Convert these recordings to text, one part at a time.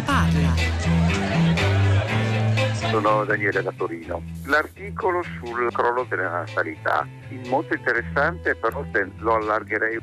ne parla? Sono Daniele da Torino. L'articolo sul crollo della natalità, molto interessante, però lo allargherei,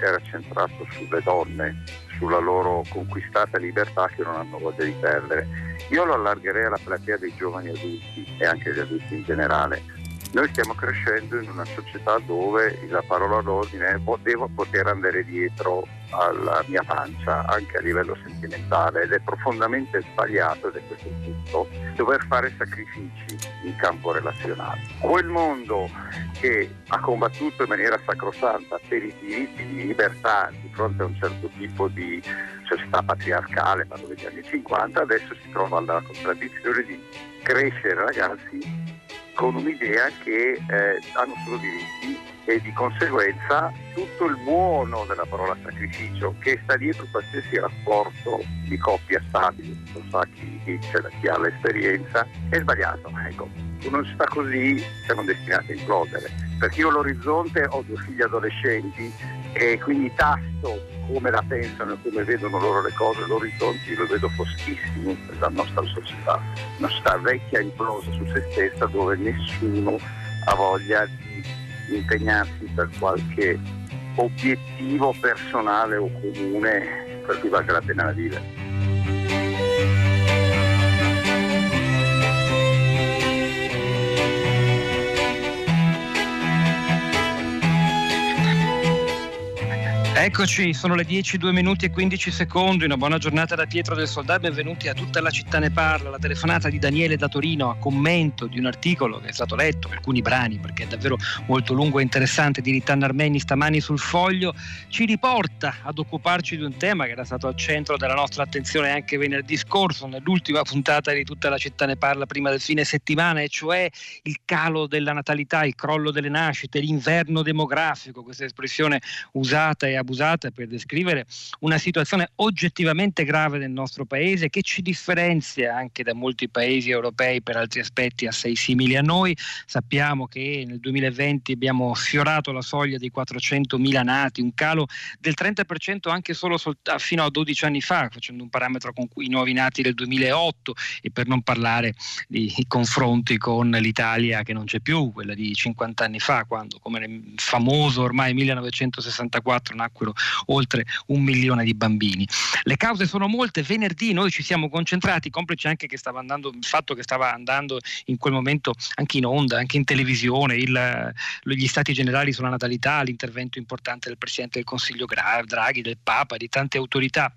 era centrato sulle donne, sulla loro conquistata libertà che non hanno voglia di perdere. Io lo allargherei alla platea dei giovani adulti e anche degli adulti in generale noi stiamo crescendo in una società dove la parola d'ordine è devo poter andare dietro alla mia pancia anche a livello sentimentale ed è profondamente sbagliato ed è questo il punto dover fare sacrifici in campo relazionale. Quel mondo che ha combattuto in maniera sacrosanta per i diritti di libertà di fronte a un certo tipo di società patriarcale, parlo degli anni 50, adesso si trova alla contraddizione di crescere ragazzi con un'idea che eh, hanno solo diritti e di conseguenza tutto il buono della parola sacrificio che sta dietro qualsiasi rapporto di coppia stabile, lo sa chi, chi, chi ha l'esperienza, è sbagliato. Ecco, una società così siamo destinati a implodere. Perché io all'orizzonte ho due figli adolescenti e quindi tasto come la pensano e come vedono loro le cose, l'orizzonte lo vedo foschissimo per la nostra società, una società vecchia implosa su se stessa dove nessuno ha voglia di impegnarsi per qualche obiettivo personale o comune per cui valga la pena vivere. Eccoci, sono le 10, 2 minuti e 15 secondi, una buona giornata da Pietro del Soldato, benvenuti a tutta la città ne parla, la telefonata di Daniele da Torino a commento di un articolo che è stato letto, alcuni brani perché è davvero molto lungo e interessante, di Ritanna Armeni stamani sul foglio, ci riporta ad occuparci di un tema che era stato al centro della nostra attenzione anche venerdì scorso, nell'ultima puntata di tutta la città ne parla prima del fine settimana, e cioè il calo della natalità, il crollo delle nascite, l'inverno demografico, questa espressione usata e abusata usata per descrivere una situazione oggettivamente grave del nostro paese che ci differenzia anche da molti paesi europei per altri aspetti assai simili a noi. Sappiamo che nel 2020 abbiamo sfiorato la soglia dei 400.000 nati, un calo del 30% anche solo ah, fino a 12 anni fa, facendo un parametro con i nuovi nati del 2008 e per non parlare di confronti con l'Italia che non c'è più, quella di 50 anni fa, quando come nel famoso ormai 1964 nacque nacquero oltre un milione di bambini. Le cause sono molte, venerdì noi ci siamo concentrati, complice anche che stava andando, il fatto che stava andando in quel momento anche in onda, anche in televisione, il, gli stati generali sulla natalità, l'intervento importante del Presidente del Consiglio Draghi, del Papa, di tante autorità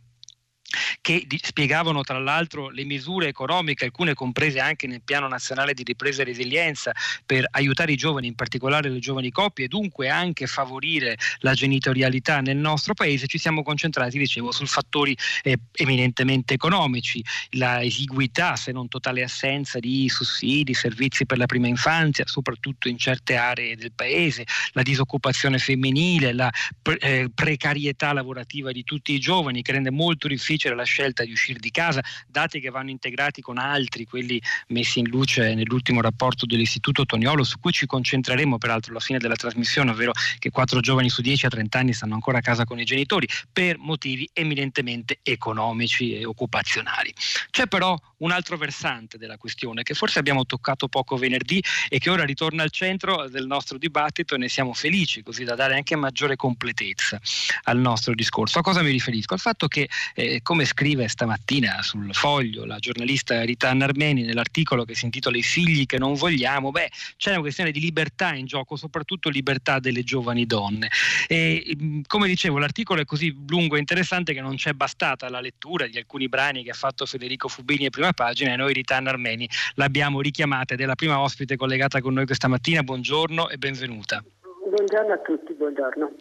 che spiegavano tra l'altro le misure economiche, alcune comprese anche nel piano nazionale di ripresa e resilienza, per aiutare i giovani, in particolare le giovani coppie, e dunque anche favorire la genitorialità nel nostro paese, ci siamo concentrati, dicevo, su fattori eh, eminentemente economici, la esiguità, se non totale assenza di sussidi, servizi per la prima infanzia, soprattutto in certe aree del paese, la disoccupazione femminile, la pre- eh, precarietà lavorativa di tutti i giovani che rende molto difficile difficile la scelta di uscire di casa, dati che vanno integrati con altri, quelli messi in luce nell'ultimo rapporto dell'Istituto Toniolo, su cui ci concentreremo peraltro alla fine della trasmissione, ovvero che 4 giovani su 10 a 30 anni stanno ancora a casa con i genitori per motivi eminentemente economici e occupazionali. C'è però un altro versante della questione che forse abbiamo toccato poco venerdì e che ora ritorna al centro del nostro dibattito e ne siamo felici, così da dare anche maggiore completezza al nostro discorso. A cosa mi riferisco? Al fatto che, eh, come scrive stamattina sul foglio la giornalista Rita Armeni nell'articolo che si intitola I figli che non vogliamo, beh, c'è una questione di libertà in gioco, soprattutto libertà delle giovani donne. E, mm, come dicevo, l'articolo è così lungo e interessante che non c'è bastata la lettura di alcuni brani che ha fatto Federico Fubini a prima pagina e noi Rita Armeni l'abbiamo richiamata ed è la prima ospite collegata con noi questa mattina. Buongiorno e benvenuta. Buongiorno a tutti, buongiorno.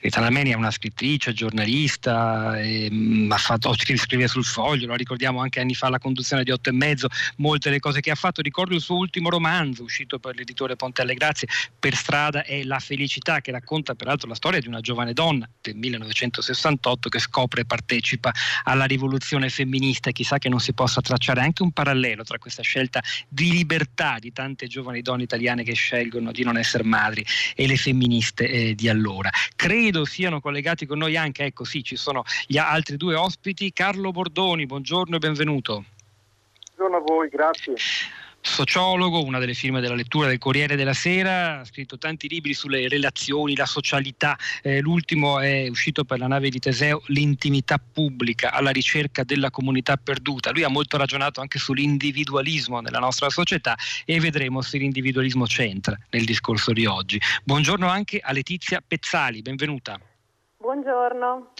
Rita Lameni è una scrittrice, giornalista, e, mh, mm, fatto, scrive sul foglio, lo ricordiamo anche anni fa la conduzione di Otto e Mezzo, molte le cose che ha fatto. Ricordo il suo ultimo romanzo uscito per l'editore Ponte alle Grazie, Per strada è La felicità, che racconta peraltro la storia di una giovane donna del 1968 che scopre e partecipa alla rivoluzione femminista. Chissà che non si possa tracciare anche un parallelo tra questa scelta di libertà di tante giovani donne italiane che scelgono di non essere madri e le femministe eh, di allora. Credo siano collegati con noi anche, ecco sì, ci sono gli altri due ospiti. Carlo Bordoni, buongiorno e benvenuto. Buongiorno a voi, grazie sociologo, una delle firme della lettura del Corriere della Sera, ha scritto tanti libri sulle relazioni, la socialità, eh, l'ultimo è uscito per la nave di Teseo, L'intimità pubblica alla ricerca della comunità perduta. Lui ha molto ragionato anche sull'individualismo nella nostra società e vedremo se l'individualismo c'entra nel discorso di oggi. Buongiorno anche a Letizia Pezzali, benvenuta. Buongiorno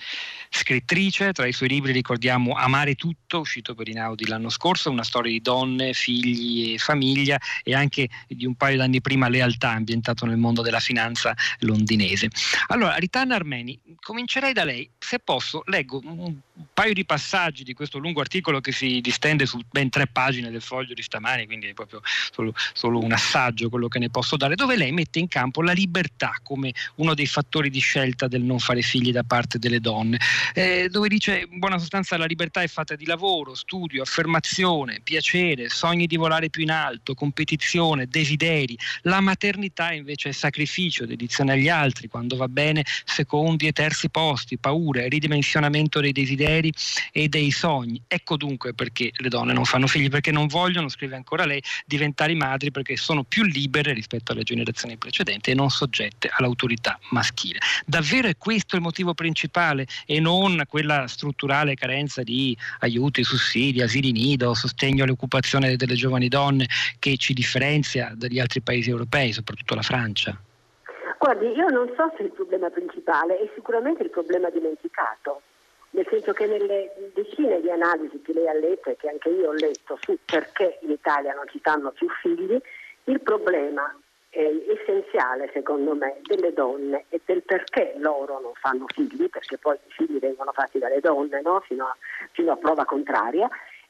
scrittrice, tra i suoi libri ricordiamo Amare tutto, uscito per Inaudi l'anno scorso, una storia di donne, figli e famiglia e anche di un paio d'anni prima Lealtà, ambientato nel mondo della finanza londinese. Allora, Ritana Armeni, comincerei da lei, se posso, leggo un paio di passaggi di questo lungo articolo che si distende su ben tre pagine del foglio di stamani, quindi è proprio solo, solo un assaggio quello che ne posso dare, dove lei mette in campo la libertà come uno dei fattori di scelta del non fare figli da parte delle donne eh, dove dice in buona sostanza la libertà è fatta di lavoro, studio, affermazione, piacere, sogni di volare più in alto, competizione, desideri. La maternità invece è sacrificio, dedizione agli altri, quando va bene secondi e terzi posti, paure, ridimensionamento dei desideri e dei sogni. Ecco dunque perché le donne non fanno figli, perché non vogliono, scrive ancora lei, diventare madri perché sono più libere rispetto alle generazioni precedenti e non soggette all'autorità maschile. Davvero è questo il motivo principale e non quella strutturale carenza di aiuti, sussidi, asili nido, sostegno all'occupazione delle giovani donne che ci differenzia dagli altri paesi europei, soprattutto la Francia? Guardi, io non so se il problema principale è sicuramente il problema dimenticato, nel senso che nelle decine di analisi che lei ha letto e che anche io ho letto su perché in Italia non ci fanno più figli, il problema eh, essenziale secondo me delle donne e del perché loro non fanno figli, perché poi i figli vengono fatti dalle donne no? fino, a, fino a prova contraria,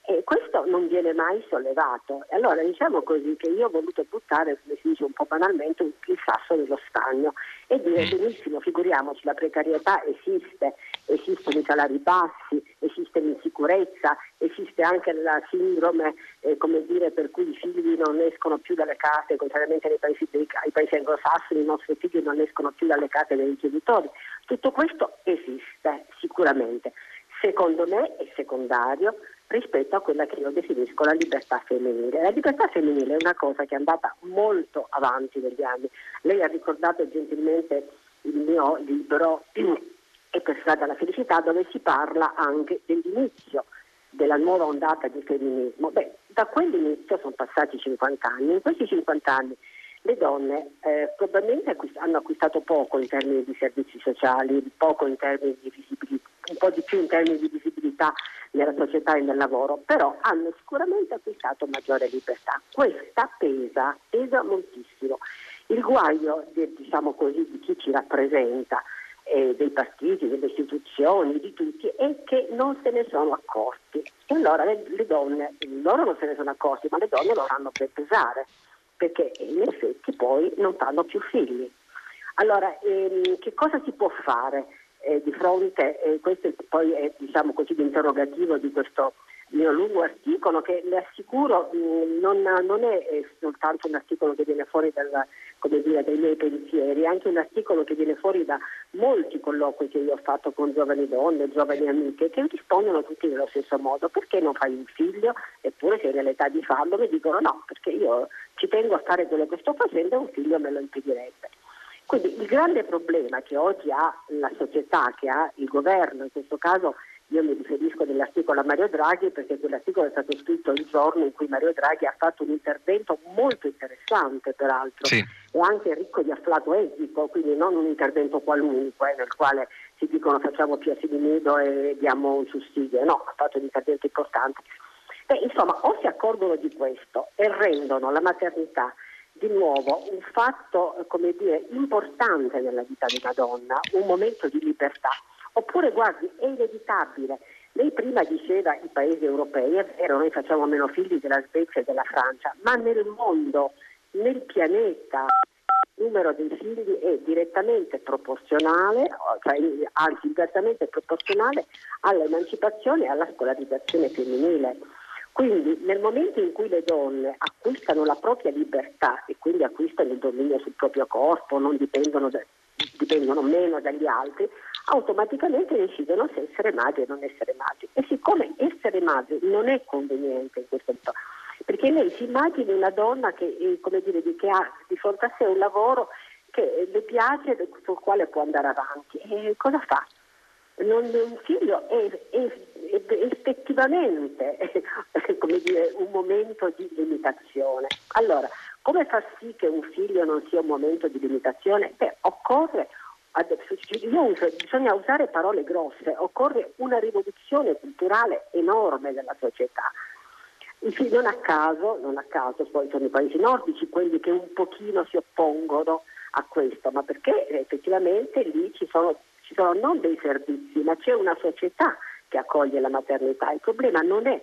e questo non viene mai sollevato. E allora diciamo così che io ho voluto buttare, come si dice un po' banalmente, il sasso dello stagno e dire mm. benissimo, figuriamoci, la precarietà esiste, esistono i salari bassi, esiste l'insicurezza, esiste anche la sindrome eh, come dire, per cui i figli non escono più dalle case, contrariamente ai paesi, ai paesi anglosassoni, i nostri figli non escono più dalle case dei genitori. Tutto questo esiste sicuramente. Secondo me è secondario rispetto a quella che io definisco la libertà femminile. La libertà femminile è una cosa che è andata molto avanti negli anni. Lei ha ricordato gentilmente il mio libro E per strada alla felicità dove si parla anche dell'inizio della nuova ondata di femminismo. Beh, da quell'inizio sono passati 50 anni. In questi 50 anni le donne eh, probabilmente hanno acquistato poco in termini di servizi sociali, poco in termini di visibilità, un po' di più in termini di visibilità nella società e nel lavoro, però hanno sicuramente acquistato maggiore libertà. Questa pesa, pesa moltissimo. Il guaio, diciamo così, di chi ci rappresenta, eh, dei partiti, delle istituzioni, di tutti, è che non se ne sono accorti. E allora le, le donne, loro non se ne sono accorti, ma le donne lo fanno per pesare, perché in effetti poi non fanno più figli. Allora, ehm, che cosa si può fare? eh, di fronte, e questo poi è diciamo così, l'interrogativo di questo mio lungo articolo che le assicuro mh, non, non, è soltanto un articolo che viene fuori dal, dire, dai miei pensieri, anche un articolo che viene fuori da molti colloqui che io ho fatto con giovani donne, giovani amiche che rispondono tutti nello stesso modo, perché non fai un figlio? Eppure sei nell'età di farlo, mi dicono no, perché io ci tengo a fare quello che sto facendo e un figlio me lo impedirebbe. Quindi il grande problema che oggi ha la società, che ha il governo, in questo caso io mi riferisco nell'articolo a Mario Draghi perché quell'articolo è stato scritto il giorno in cui Mario Draghi ha fatto un intervento molto interessante peraltro sì. e anche ricco di afflato etico, quindi non un intervento qualunque nel quale si dicono facciamo più asili nido e diamo un sussidio, no, ha fatto un intervento importante. Beh, insomma, o si accorgono di questo e rendono la maternità di nuovo un fatto come dire, importante nella vita di una donna, un momento di libertà. Oppure guardi, è inevitabile. Lei prima diceva i paesi europei, è vero, noi facciamo meno figli della Svezia e della Francia, ma nel mondo, nel pianeta, il numero dei figli è direttamente proporzionale, cioè, anzi inversamente proporzionale all'emancipazione e alla scolarizzazione femminile. Quindi nel momento in cui le donne acquistano la propria libertà e quindi acquistano il dominio sul proprio corpo, non dipendono da, dipendono meno dagli altri, automaticamente decidono se essere madri o non essere madri. E siccome essere madri non è conveniente in questo momento, perché lei si immagini una donna che, eh, dire, che ha di fronte a sé un lavoro che le piace e sul quale può andare avanti. E cosa fa? Non, un figlio è, è, è effettivamente dire, un momento di limitazione. Allora, come far sì che un figlio non sia un momento di limitazione? Beh, occorre uso, bisogna usare parole grosse, occorre una rivoluzione culturale enorme della società. Non a caso, non a caso poi sono i paesi nordici quelli che un pochino si oppongono a questo, ma perché effettivamente lì ci sono, ci sono non dei servizi, ma c'è una società che accoglie la maternità. Il problema non è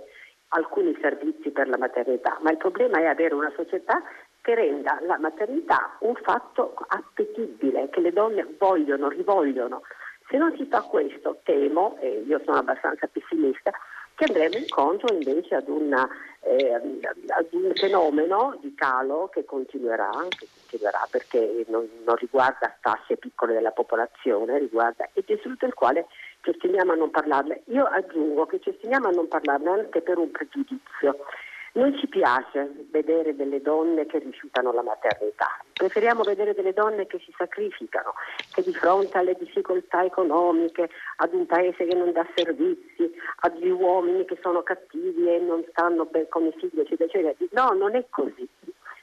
alcuni servizi per la maternità, ma il problema è avere una società che renda la maternità un fatto appetibile, che le donne vogliono, rivogliono. Se non si fa questo, temo, e io sono abbastanza pessimista, che andremo incontro invece ad, una, eh, ad un fenomeno di calo che continuerà, che continuerà perché non, non, riguarda fasce piccole della popolazione, riguarda, e del quale ci ostiniamo a non parlarne. Io aggiungo che ci ostiniamo a non parlarne anche per un pregiudizio. Non ci piace vedere delle donne che rifiutano la maternità, preferiamo vedere delle donne che si sacrificano, che di fronte alle difficoltà economiche, ad un paese che non dà servizi, agli uomini che sono cattivi e non stanno bene con i figli, eccetera, eccetera. No, non è così.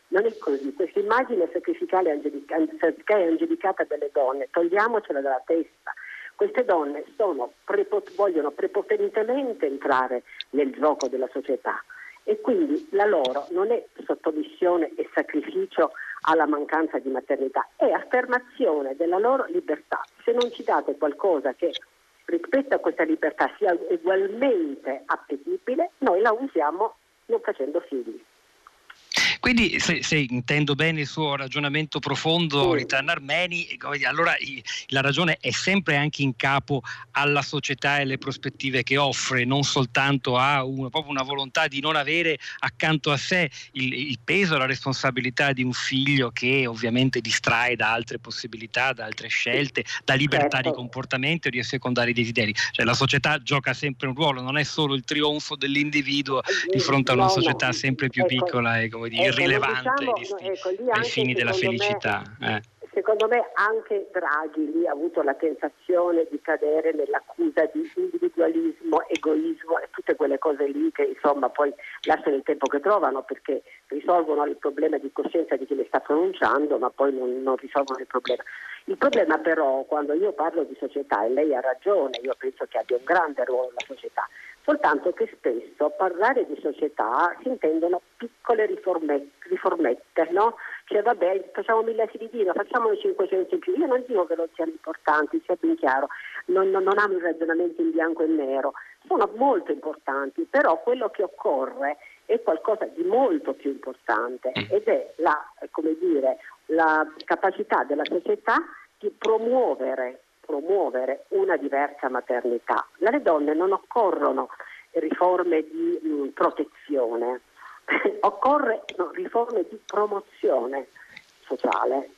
Non è così, questa immagine sacrificale e angelicata delle donne, togliamocela dalla testa. Queste donne sono, vogliono prepotentemente entrare nel gioco della società e quindi la loro non è sottomissione e sacrificio alla mancanza di maternità, è affermazione della loro libertà. Se non ci date qualcosa che rispetto a questa libertà sia ugualmente appetibile, noi la usiamo non facendo figli. Quindi, se, se, intendo bene il suo ragionamento profondo, Ritan Armeni, allora la ragione è sempre anche in capo alla società e alle prospettive che offre, non soltanto a una, una volontà di non avere accanto a sé il, il peso e la responsabilità di un figlio che ovviamente distrae da altre possibilità, da altre scelte, da libertà certo. di comportamento e di assecondare i desideri. Cioè la società gioca sempre un ruolo, non è solo il trionfo dell'individuo di fronte a una società sempre più ecco, piccola e come dire, irrilevante diciamo, ecco, ai fini della felicità. Me, eh. Secondo me anche Draghi lì ha avuto la tentazione di cadere nell'accusa di individualismo, egoismo e tutte quelle cose lì che insomma poi lasciano il tempo che trovano perché risolvono il problema di coscienza di chi le sta pronunciando ma poi non, non risolvono il problema. Il problema però quando io parlo di società e lei ha ragione, io penso che abbia un grande ruolo la società, soltanto che spesso parlare di società si intendono piccole riforme, riformette, no? Cioè vabbè, facciamo mille Dio, facciamone 500 in più. Io non dico che non siano importanti, sia ben chiaro, non, non, non amo i ragionamenti in bianco e nero, sono molto importanti, però quello che occorre è qualcosa di molto più importante mm. ed è la, dire, la capacità della società di promuovere promuovere una diversa maternità. Alle donne non occorrono riforme di mh, mm, protezione, occorre no, riforme di promozione sociale.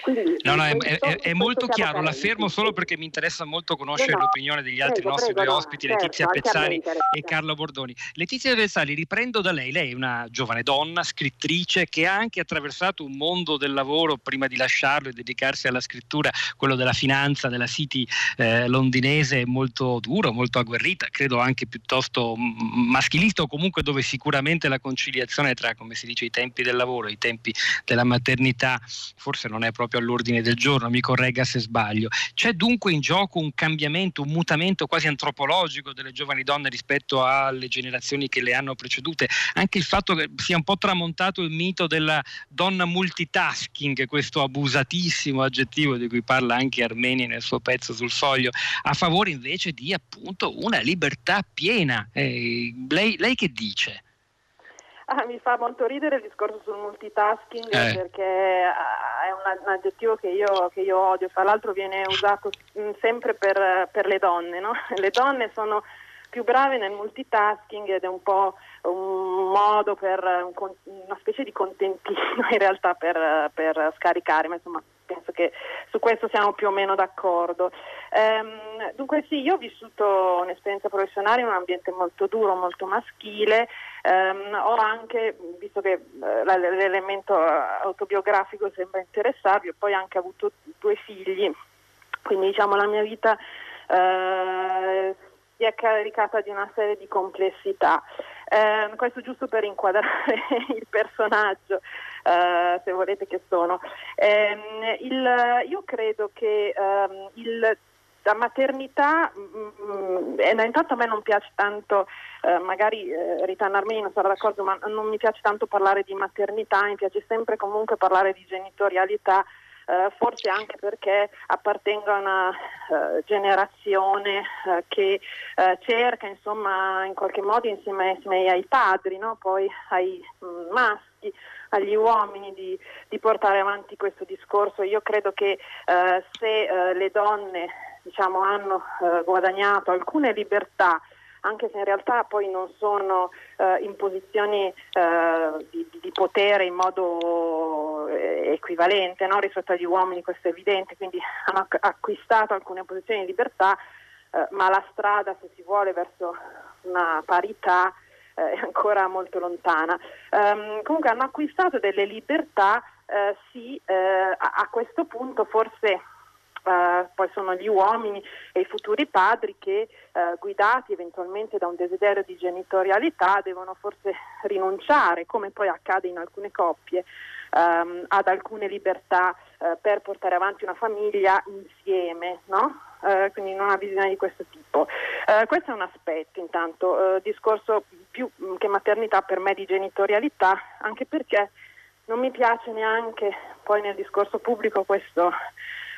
Quindi, no, no, è, è, è molto chiaro, la fermo solo perché mi interessa molto conoscere no, l'opinione degli altri prego, nostri prego, due ospiti, certo, Letizia Pezzali e Carlo Bordoni. Letizia Pezzali, riprendo da lei, lei è una giovane donna, scrittrice che ha anche attraversato un mondo del lavoro prima di lasciarlo e dedicarsi alla scrittura, quello della finanza, della City eh, londinese, molto duro, molto agguerrita, credo anche piuttosto maschilista o comunque dove sicuramente la conciliazione tra, come si dice, i tempi del lavoro e i tempi della maternità forse non è proprio all'ordine del giorno, mi corregga se sbaglio. C'è dunque in gioco un cambiamento, un mutamento quasi antropologico delle giovani donne rispetto alle generazioni che le hanno precedute, anche il fatto che sia un po' tramontato il mito della donna multitasking, questo abusatissimo aggettivo di cui parla anche Armeni nel suo pezzo sul foglio, a favore invece di appunto una libertà piena. Eh, lei, lei che dice? Ah, mi fa molto ridere il discorso sul multitasking eh. perché ah, è un, un aggettivo che io, che io, odio, tra l'altro viene usato mm, sempre per, per le donne, no? le donne sono più brave nel multitasking ed è un po' un modo per una specie di contentino in realtà per, per scaricare, ma insomma penso che su questo siamo più o meno d'accordo. Ehm, dunque sì, io ho vissuto un'esperienza professionale in un ambiente molto duro, molto maschile, ehm, ho anche, visto che eh, l'elemento autobiografico sembra interessarvi, ho poi anche avuto due figli, quindi diciamo la mia vita eh, si è caricata di una serie di complessità. Eh, questo giusto per inquadrare il personaggio, eh, se volete che sono. Eh, il, io credo che ehm, il, la maternità, mh, mm, mm, intanto a me non piace tanto, eh, magari eh, Rita Narmini non sarà d'accordo, ma non mi piace tanto parlare di maternità, mi piace sempre comunque parlare di genitorialità eh, forse anche perché appartengo a una uh, generazione uh, che cerca insomma in qualche modo insieme, insieme ai padri, no? poi ai mm, maschi, agli uomini di, di, portare avanti questo discorso. Io credo che se le donne diciamo, hanno guadagnato alcune libertà anche se in realtà poi non sono eh, in posizioni eh, di, di, potere in modo eh, equivalente no? rispetto agli uomini, questo è evidente, quindi hanno acquistato alcune posizioni di libertà, eh, ma la strada, se si vuole, verso una parità eh, è ancora molto lontana. Um, comunque hanno acquistato delle libertà, eh, sì, a, a questo punto forse Uh, poi sono gli uomini e i futuri padri che, uh, guidati eventualmente da un desiderio di genitorialità, devono forse rinunciare, come poi accade in alcune coppie, um, ad alcune libertà uh, per portare avanti una famiglia insieme, no? quindi in una visione di questo tipo. questo è un aspetto, intanto, discorso più che maternità per me di genitorialità, anche perché non mi piace neanche poi nel discorso pubblico questo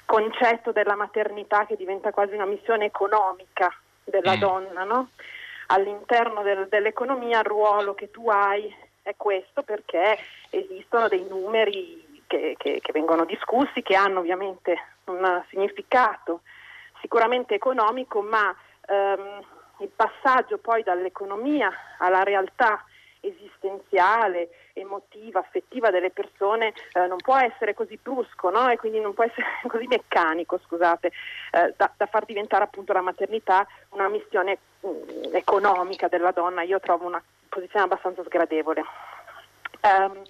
concetto della maternità che diventa quasi una missione economica della mm. donna, no? All'interno del, dell'economia il ruolo che tu hai è questo perché esistono dei numeri che, che, che vengono discussi, che hanno ovviamente un significato sicuramente economico, ma ehm, il passaggio poi dall'economia alla realtà esistenziale, emotiva, affettiva delle persone eh, non può essere così brusco no? e quindi non può essere così meccanico, scusate, eh, da, da, far diventare appunto la maternità una missione mh, mm, economica della donna. Io trovo una posizione abbastanza sgradevole. Um,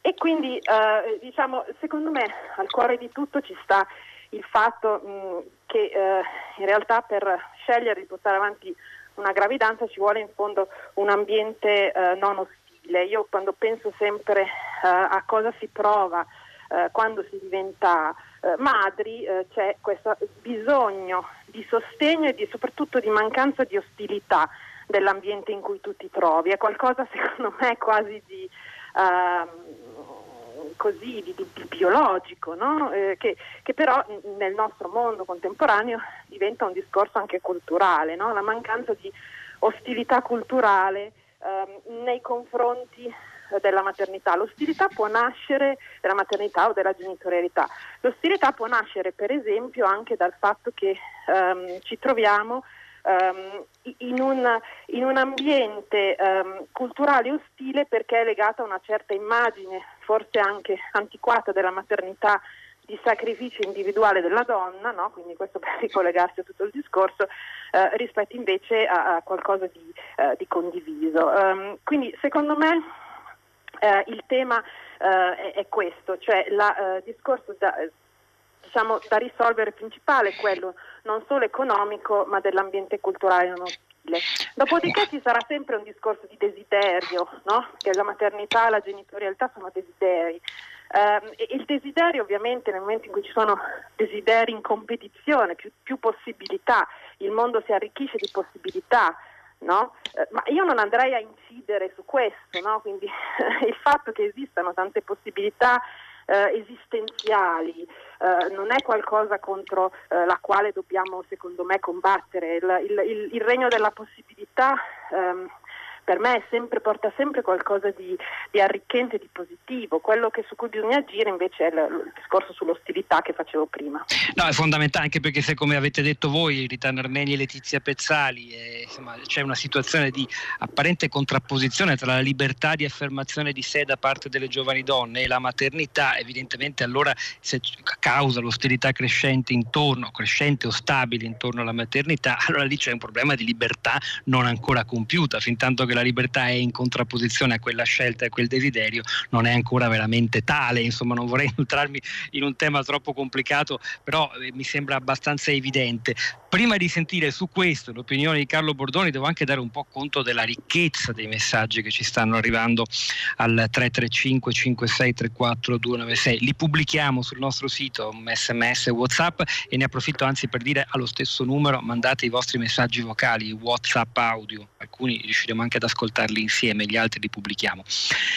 e quindi eh, diciamo, secondo me al cuore di tutto ci sta il fatto mh, mm, che eh, in realtà per scegliere di portare avanti una gravidanza ci vuole in fondo un ambiente eh, non ostile. Io quando penso sempre eh, a cosa si prova eh, quando si diventa eh, madri eh, c'è questo bisogno di sostegno e di, soprattutto di mancanza di ostilità dell'ambiente in cui tu ti trovi. È qualcosa secondo me quasi di... Uh, così di, di, biologico, no? eh, che, che, però nel nostro mondo contemporaneo diventa un discorso anche culturale, no? la mancanza di ostilità culturale ehm, nei confronti della maternità. L'ostilità può nascere della maternità o della genitorialità. L'ostilità può nascere per esempio anche dal fatto che ehm, ci troviamo um, in, un, in, un, ambiente um, culturale ostile perché è legata a una certa immagine, forse anche antiquata, della maternità di sacrificio individuale della donna, no? quindi questo per ricollegarsi a tutto il discorso, eh, rispetto invece a, a qualcosa di, eh, di condiviso. Um, quindi secondo me eh, il tema eh, è, è, questo, cioè il eh, discorso da, diciamo, da risolvere principale è quello non solo economico ma dell'ambiente culturale ostile. Dopodiché ci sarà sempre un discorso di desiderio, no? che la maternità e la genitorialità sono desideri. Eh, il desiderio ovviamente nel momento in cui ci sono desideri in competizione, più, più possibilità, il mondo si arricchisce di possibilità, No? Eh, ma io non andrei a incidere su questo, no? quindi il fatto che esistano tante possibilità eh, esistenziali, eh, non è qualcosa contro eh, la quale dobbiamo secondo me combattere. Il, il, il, regno della possibilità ehm, per me sempre, porta sempre qualcosa di, di arricchente di positivo. Quello che, su cui bisogna agire invece è il, il, discorso sull'ostilità che facevo prima. No, è fondamentale anche perché se come avete detto voi, Ritan Armeni e Letizia Pezzali, eh, insomma, c'è una situazione di apparente contrapposizione tra la libertà di affermazione di sé da parte delle giovani donne e la maternità, evidentemente allora se causa l'ostilità crescente intorno, crescente o stabile intorno alla maternità, allora lì c'è un problema di libertà non ancora compiuta, fin tanto che la libertà è in contrapposizione a quella scelta e a quel desiderio, non è ancora veramente tale, insomma non vorrei inoltrarmi in un tema troppo complicato, però eh, mi sembra abbastanza evidente. Prima di sentire su questo l'opinione di Carlo Bordoni, devo anche dare un po' conto della ricchezza dei messaggi che ci stanno arrivando al 335 5634 296. Li pubblichiamo sul nostro sito sms whatsapp e ne approfitto anzi per dire allo stesso numero mandate i vostri messaggi vocali whatsapp audio alcuni riusciremo anche ad ascoltarli insieme gli altri li pubblichiamo.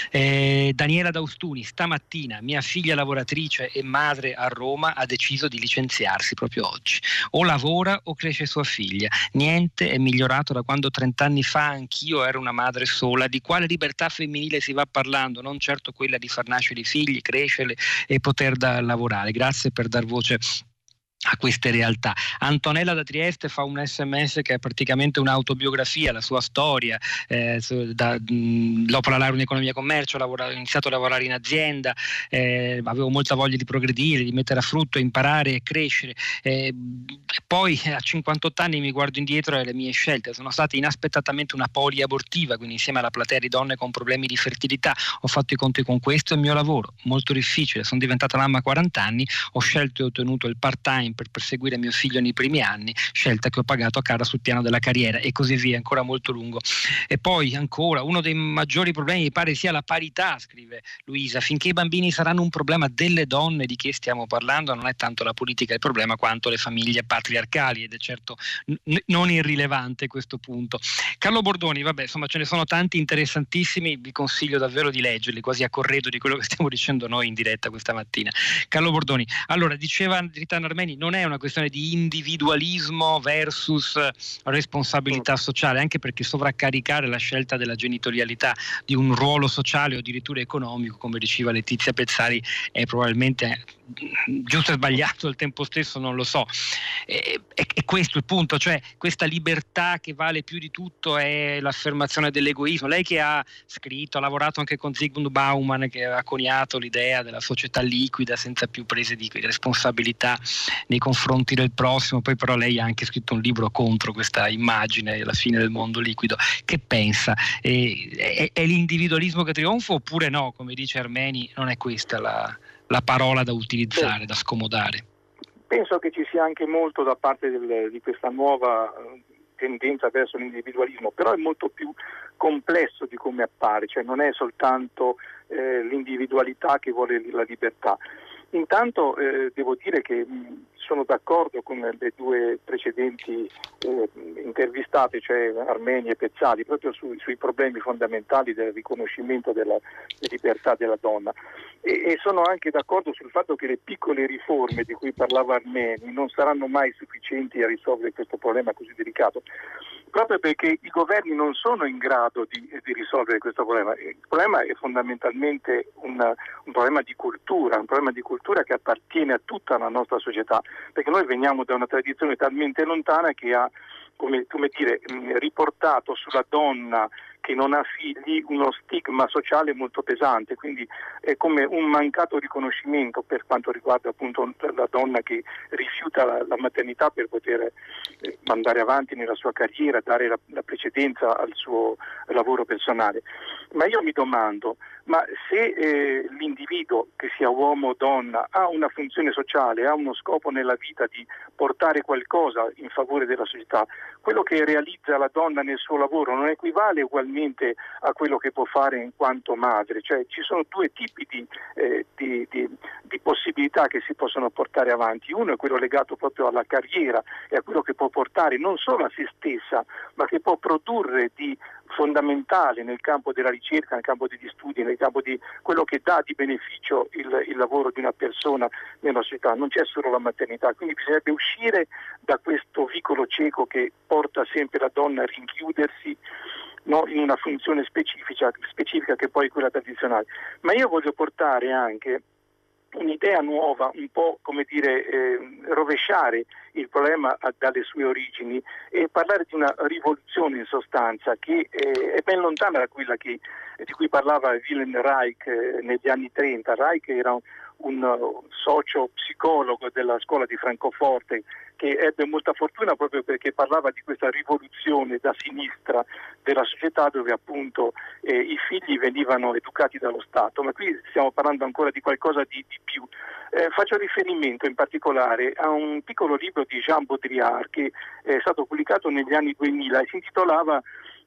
Eh, Daniela Daustuni stamattina mia figlia lavoratrice e madre a Roma ha deciso di licenziarsi proprio oggi. O lavora o cresce sua figlia. Niente è migliorato da quando 30 anni fa anch'io ero una madre sola. Di quale libertà femminile si va parlando? Non certo quella di far nascere i figli crescerli e poter da lavorare. Grazie per dar voce a queste realtà. Antonella da Trieste fa un sms che è praticamente un'autobiografia, la sua storia, eh, da, mh, dopo la laurea in economia e commercio ho iniziato a lavorare in azienda, eh, avevo molta voglia di progredire, di mettere a frutto, imparare e crescere. Eh, poi a 58 anni mi guardo indietro e le mie scelte sono state inaspettatamente una poliabortiva, quindi insieme alla platea di donne con problemi di fertilità ho fatto i conti con questo e il mio lavoro, molto difficile, sono diventata mamma a 40 anni, ho scelto e ottenuto il part-time per perseguire mio figlio nei primi anni, scelta che ho pagato a cara sul piano della carriera e così via, ancora molto lungo. E poi ancora, uno dei maggiori problemi mi pare sia la parità, scrive Luisa, finché i bambini saranno un problema delle donne di che stiamo parlando, non è tanto la politica il problema quanto le famiglie patriarcali ed è certo n- non irrilevante questo punto. Carlo Bordoni, vabbè, insomma ce ne sono tanti interessantissimi, vi consiglio davvero di leggerli, quasi a corredo di quello che stiamo dicendo noi in diretta questa mattina. Carlo Bordoni, allora diceva Ritano Armeni, non è una questione di individualismo versus responsabilità sociale, anche perché sovraccaricare la scelta della genitorialità di un ruolo sociale o addirittura economico, come diceva Letizia Pezzari, è probabilmente giusto e sbagliato al tempo stesso, non lo so. E, e, e, questo il punto, cioè questa libertà che vale più di tutto è l'affermazione dell'egoismo. Lei che ha scritto, ha lavorato anche con Zygmunt Bauman, che ha coniato l'idea della società liquida senza più prese di responsabilità nei confronti del prossimo, poi però lei ha anche scritto un libro contro questa immagine della fine del mondo liquido. Che pensa? è, è l'individualismo che trionfa oppure no? Come dice Armeni, non è questa la la parola da utilizzare, da scomodare. Penso che ci sia anche molto da parte del, di questa nuova eh, tendenza verso l'individualismo, però è molto più complesso di come appare, cioè non è soltanto eh, l'individualità che vuole la libertà. Intanto eh, devo dire che mh, sono d'accordo con le due precedenti eh, intervistate, cioè Armeni e Pezzali, proprio su, sui problemi fondamentali del riconoscimento della, libertà della donna. E, e, sono anche d'accordo sul fatto che le piccole riforme di cui parlava Armeni non saranno mai sufficienti a risolvere questo problema così delicato, proprio perché i governi non sono in grado di, di risolvere questo problema. Il problema è fondamentalmente una, un problema di cultura, un problema di cultura che appartiene a tutta la nostra società perché noi veniamo da una tradizione talmente lontana che ha come, come dire, riportato sulla donna che non ha figli uno stigma sociale molto pesante, quindi è come un mancato riconoscimento per quanto riguarda appunto la donna che rifiuta la, la maternità per poter eh, andare avanti nella sua carriera, dare la, la precedenza al suo lavoro personale. Ma io mi domando, ma se eh, l'individuo, che sia uomo o donna, ha una funzione sociale, ha uno scopo nella vita di portare qualcosa in favore della società, quello che realizza la donna nel suo lavoro non equivale ugualmente a quello che può fare in quanto madre, cioè ci sono due tipi di, eh, di, di, di possibilità che si possono portare avanti, uno è quello legato proprio alla carriera e a quello che può portare non solo a se stessa, ma che può produrre di fondamentale nel campo della ricerca, nel campo degli studi, nel campo di quello che dà di beneficio il, il, lavoro di una persona nella società, non c'è solo la maternità, quindi bisognerebbe uscire da questo vicolo cieco che porta sempre la donna a rinchiudersi no? in una funzione specifica, specifica che poi è quella tradizionale. Ma io voglio portare anche un'idea nuova, un po' come dire eh, rovesciare il problema dalle sue origini e parlare di una rivoluzione in sostanza che eh, è ben lontana da quella che, di cui parlava Wilhelm Reich eh, negli anni 30. Reich era un, un socio psicologo della scuola di Francoforte che ebbe molta fortuna proprio perché parlava di questa rivoluzione da sinistra della società dove appunto eh, i figli venivano educati dallo Stato, ma qui stiamo parlando ancora di qualcosa di, di più. Eh, faccio riferimento in particolare a un piccolo libro di Jean Baudrillard che è stato pubblicato negli anni 2000 e si intitolava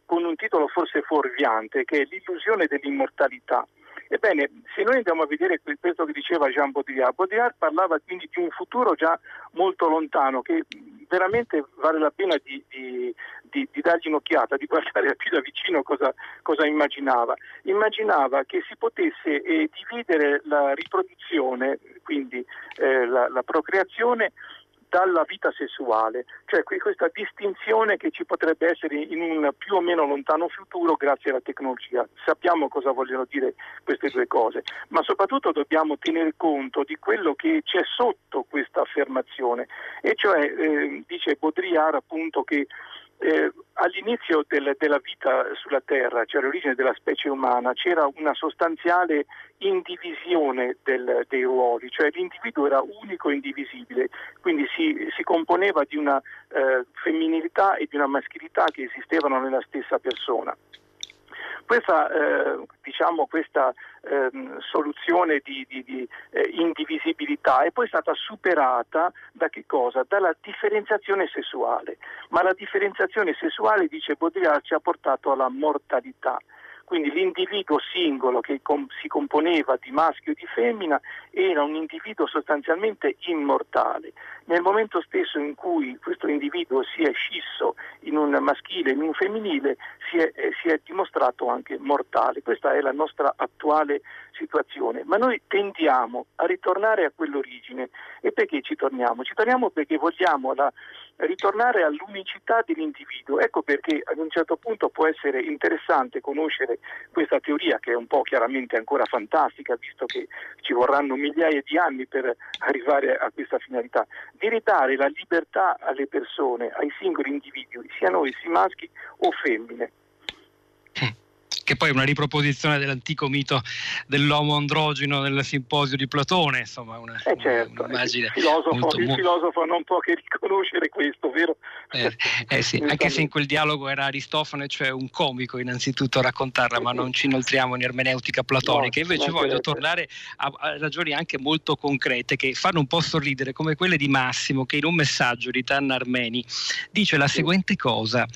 con un titolo forse fuorviante che è L'illusione dell'immortalità. Ebbene, se noi andiamo a vedere questo che diceva Jean Baudrillard, Baudrillard parlava quindi di un futuro già molto lontano che veramente vale la pena di, di, di, di dargli un'occhiata, di guardare più da vicino cosa, cosa immaginava. Immaginava che si potesse eh, dividere la riproduzione, quindi eh, la, la procreazione, dalla vita sessuale, cioè questa distinzione che ci potrebbe essere in un più o meno lontano futuro grazie alla tecnologia. Sappiamo cosa vogliono dire queste due cose, ma soprattutto dobbiamo tenere conto di quello che c'è sotto questa affermazione, e cioè eh, dice Baudrillard appunto che eh, all'inizio del, della vita sulla Terra, cioè all'origine della specie umana, c'era una sostanziale indivisione del, dei ruoli, cioè l'individuo era unico e indivisibile, quindi si, si componeva di una eh, femminilità e di una maschilità che esistevano nella stessa persona. Questa, eh, diciamo, questa eh, soluzione di, di, di eh, indivisibilità è poi stata superata da Dalla differenziazione sessuale, ma la differenziazione sessuale, dice Baudrillard, ci ha portato alla mortalità. Quindi l'individuo singolo che com- si componeva di maschio e di femmina era un individuo sostanzialmente immortale. Nel momento stesso in cui questo individuo si è scisso in un maschile e in un femminile, si è, eh, si è dimostrato anche mortale. Questa è la nostra attuale situazione. Ma noi tendiamo a ritornare a quell'origine. E perché ci torniamo? Ci torniamo perché vogliamo la ritornare all'unicità dell'individuo. Ecco perché ad un certo punto può essere interessante conoscere questa teoria che è un po' chiaramente ancora fantastica, visto che ci vorranno migliaia di anni per arrivare a questa finalità, di ridare la libertà alle persone, ai singoli individui, siano essi maschi o femmine che poi è una riproposizione dell'antico mito dell'uomo androgeno nel simposio di Platone, insomma una, eh certo, il, filosofo, molto, il filosofo, non può che riconoscere questo, vero? Eh, eh sì, anche se in quel dialogo era Aristofane, cioè un comico innanzitutto a raccontarla, ma non ci inoltriamo in ermeneutica platonica, no, invece voglio tornare a, a, ragioni anche molto concrete che fanno un po' sorridere, come quelle di Massimo, che in un messaggio di Tanna Armeni dice la seguente cosa,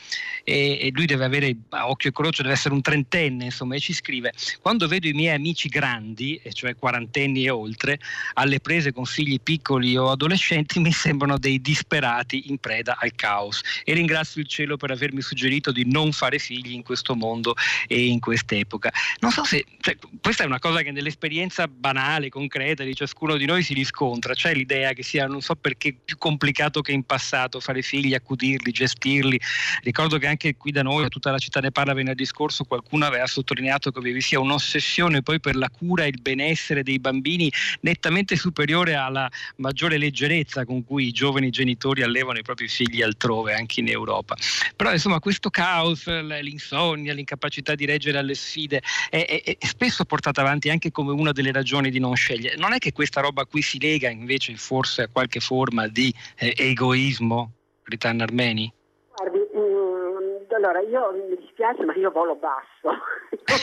e, e lui deve avere, a occhio e croce, deve essere un trentenne, quarantenne, insomma, e ci scrive: Quando vedo i miei amici grandi, e cioè quarantenni e oltre, alle prese con figli piccoli o adolescenti, mi sembrano dei disperati in preda al caos. E ringrazio il cielo per avermi suggerito di non fare figli in questo mondo e in quest'epoca. Non so se cioè, questa è una cosa che nell'esperienza banale, concreta di ciascuno di noi si riscontra. C'è l'idea che sia, non so perché, più complicato che in passato fare figli, accudirli, gestirli. Ricordo che anche qui da noi, tutta la città ne parla venerdì scorso, qualcuno aveva sottolineato come vi sia un'ossessione poi per la cura e il benessere dei bambini nettamente superiore alla maggiore leggerezza con cui i giovani genitori allevano i propri figli altrove, anche in Europa. Però insomma questo caos, l'insonnia, l'incapacità di reggere alle sfide è, è, è spesso portata avanti anche come una delle ragioni di non scegliere. Non è che questa roba qui si lega invece forse a qualche forma di eh, egoismo, Ritanna Armeni? Guardi, mh, mm, allora io dispiace ma io volo basso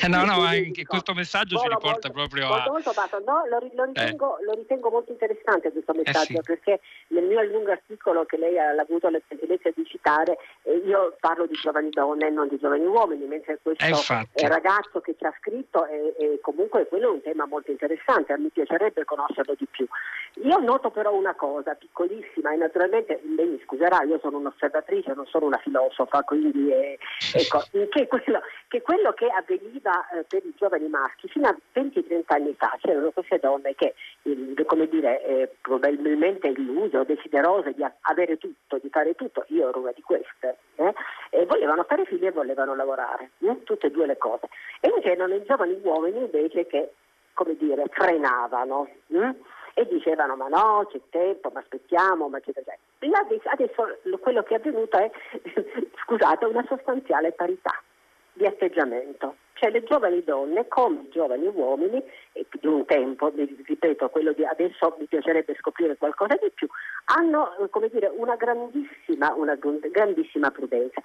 no, no, anche questo messaggio ci riporta molto, proprio a... Molto basso. No, lo, lo, ritengo, eh. lo, ritengo, molto interessante questo eh, messaggio eh sì. perché nel mio lungo articolo che lei ha avuto la gentilezza di citare eh, io parlo di giovani donne e non di giovani uomini, mentre questo eh, ragazzo che ci ha scritto è, è comunque quello è un tema molto interessante, mi piacerebbe conoscerlo di più. Io noto però una cosa piccolissima e naturalmente lei mi scuserà, io sono un'osservatrice, non sono una filosofa, quindi Eh, ecco, che quello, che quello, che avveniva eh, per i giovani maschi fino a 20-30 anni fa c'erano queste donne che, come dire, eh, probabilmente illuse o desiderose di avere tutto, di fare tutto, io ero una di queste, eh, volevano fare figli e volevano lavorare, eh, tutte e due le cose. E c'erano i giovani uomini invece che, come dire, frenavano. Hm? e dicevano ma no, c'è tempo, ma aspettiamo, ma eccetera. Adesso quello che è avvenuto è, scusate, una sostanziale parità di atteggiamento. Cioè le giovani donne come i giovani uomini, e di un tempo, ripeto, quello di adesso mi piacerebbe scoprire qualcosa di più, hanno come dire, una grandissima, una grandissima prudenza.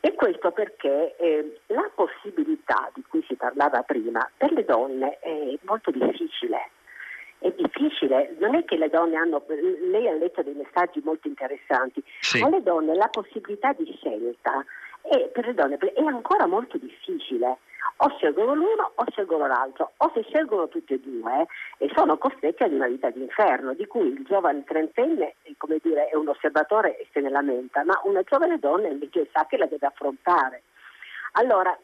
E questo perché eh, la possibilità di cui si parlava prima per le donne è molto difficile è difficile, non è che le donne hanno, lei ha letto dei messaggi molto interessanti, sì. alle donne la possibilità di scelta è, per le donne è ancora molto difficile. O scelgono l'uno o scelgono l'altro, o se scelgono tutti e due e sono costretti ad una vita d'inferno, di cui il giovane trentenne come dire, è un osservatore e se ne lamenta, ma una giovane donna invece sa che la deve affrontare. Allora,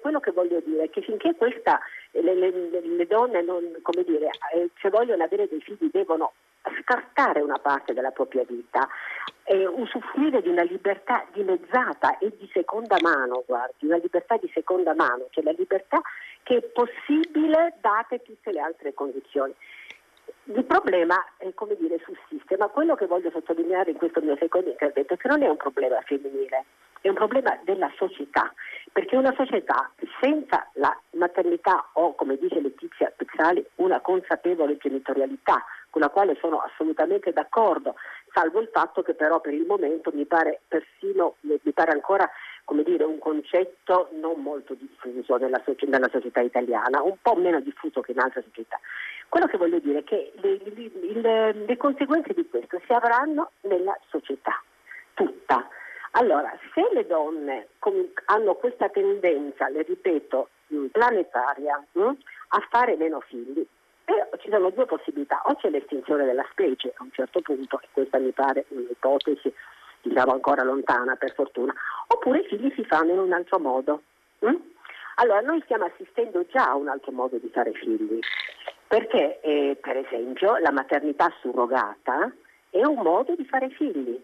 quello che voglio dire è che finché questa le, le, le donne non, dire, eh, se vogliono avere dei figli devono scartare una parte della propria vita e usufruire di una libertà dimezzata e di seconda mano, guardi, una libertà di seconda mano, cioè la libertà che è possibile date tutte le altre condizioni. Il problema, dire, sussiste, ma quello che voglio sottolineare in questo mio secondo intervento è che non è un problema femminile, è un problema della società, perché una società senza la maternità o, come dice Letizia Pixali, una consapevole genitorialità, con la quale sono assolutamente d'accordo, salvo il fatto che però per il momento mi pare persino, mi pare ancora dire, un concetto non molto diffuso nella, nella, società italiana, un po' meno diffuso che in altre società. Quello che voglio dire è che le, le, le conseguenze di questo si avranno nella società tutta allora, se le donne hanno questa tendenza, le ripeto, planetaria, a fare meno figli, eh, ci sono due possibilità, o c'è l'estinzione della specie a un certo punto, e questa mi pare un'ipotesi diciamo ancora lontana per fortuna, oppure i figli si fanno in un altro modo. Hm? Allora, noi stiamo assistendo già a un altro modo di fare figli, perché eh, per esempio la maternità surrogata è un modo di fare figli.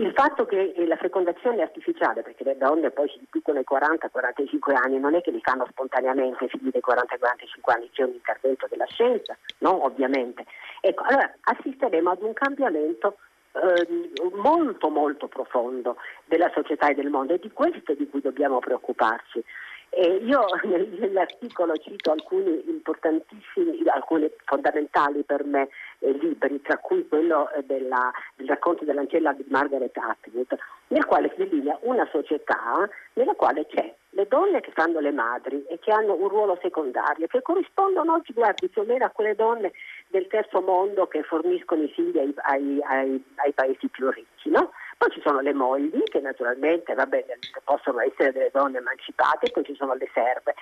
Il fatto che la fecondazione artificiale, perché le donne poi si dicono ai 40-45 anni, non è che li fanno spontaneamente figli dei 40-45 anni, c'è un intervento della scienza, no? ovviamente. Ecco, allora assisteremo ad un cambiamento eh, molto molto profondo della società e del mondo e di questo di cui dobbiamo preoccuparci. E io nell'articolo cito alcuni importantissimi, alcuni fondamentali per me eh, libri, tra cui quello eh, della, del racconto dell'ancella di Margaret Atwood, nel quale si delinea una società nella quale c'è le donne che fanno le madri e che hanno un ruolo secondario, che corrispondono oggi, guardi, più o meno a quelle donne del terzo mondo che forniscono i figli ai, ai, ai, ai paesi più ricchi, no? Poi ci sono le mogli che naturalmente vabbè, possono essere delle donne emancipate, poi ci sono le serve.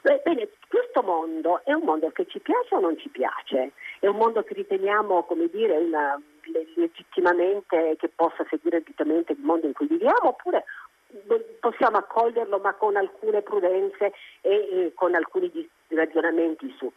Bene, questo mondo è un mondo che ci piace o non ci piace? È un mondo che riteniamo, come dire, una, legittimamente che possa seguire legittimamente il mondo in cui viviamo oppure possiamo accoglierlo ma con alcune prudenze e, e con alcuni ragionamenti su.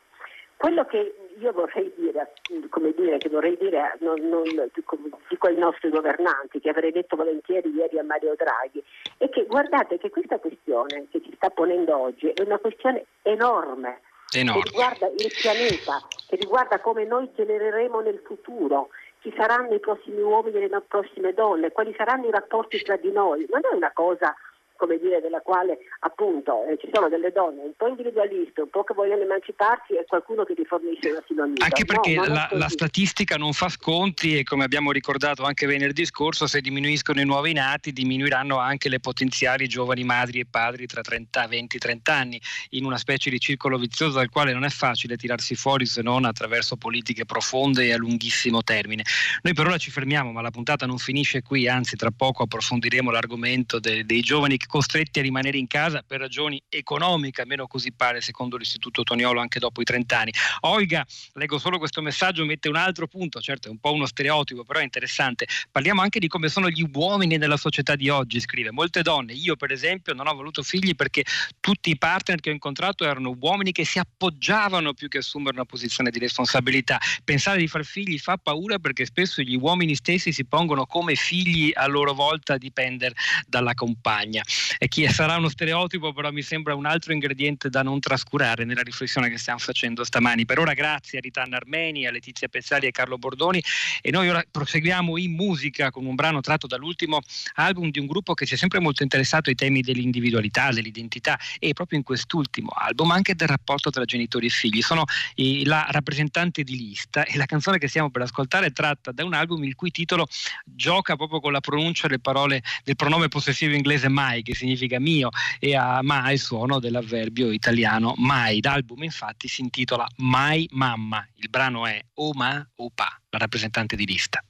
Quello che io vorrei dire, come dire, che vorrei dire non, non, dico ai nostri governanti, che avrei detto volentieri ieri a Mario Draghi, è che guardate che questa questione che ci sta ponendo oggi è una questione enorme, enorme. che riguarda il pianeta, che riguarda come noi genereremo nel futuro, chi saranno i prossimi uomini e le prossime donne, quali saranno i rapporti tra di noi. Non è una cosa come dire, della quale appunto eh, ci sono delle donne un po' individualiste, un po' che vogliono emanciparsi e qualcuno che rifornisce una sinonima. Anche perché no, la, la, statistica non fa sconti e come abbiamo ricordato anche venerdì scorso, se diminuiscono i nuovi nati diminuiranno anche le potenziali giovani madri e padri tra 30, 20, 30 anni, in una specie di circolo vizioso dal quale non è facile tirarsi fuori se non attraverso politiche profonde e a lunghissimo termine. Noi per ora ci fermiamo, ma la puntata non finisce qui, anzi tra poco approfondiremo l'argomento de, dei giovani che costretti a rimanere in casa per ragioni economiche, almeno così pare secondo l'Istituto Toniolo anche dopo i 30 anni. Olga, leggo solo questo messaggio, mette un altro punto, certo è un po' uno stereotipo, però è interessante. Parliamo anche di come sono gli uomini nella società di oggi, scrive. Molte donne, io per esempio non ho voluto figli perché tutti i partner che ho incontrato erano uomini che si appoggiavano più che assumere una posizione di responsabilità. Pensare di far figli fa paura perché spesso gli uomini stessi si pongono come figli a loro volta a dipendere dalla compagna. E chi sarà uno stereotipo, però mi sembra un altro ingrediente da non trascurare nella riflessione che stiamo facendo stamani. Per ora grazie a Ritanna Armeni, a Letizia Pezzali e Carlo Bordoni e noi ora proseguiamo in musica con un brano tratto dall'ultimo album di un gruppo che si è sempre molto interessato ai temi dell'individualità, dell'identità e proprio in quest'ultimo album anche del rapporto tra genitori e figli. Sono i, la rappresentante di lista e la canzone che stiamo per ascoltare è tratta da un album il cui titolo gioca proprio con la pronuncia delle parole del pronome possessivo inglese mai, che significa mio, e ha ma il suono dell'avverbio italiano mai. L'album infatti si intitola Mai Mamma. Il brano è O Ma O Pa, la rappresentante di lista.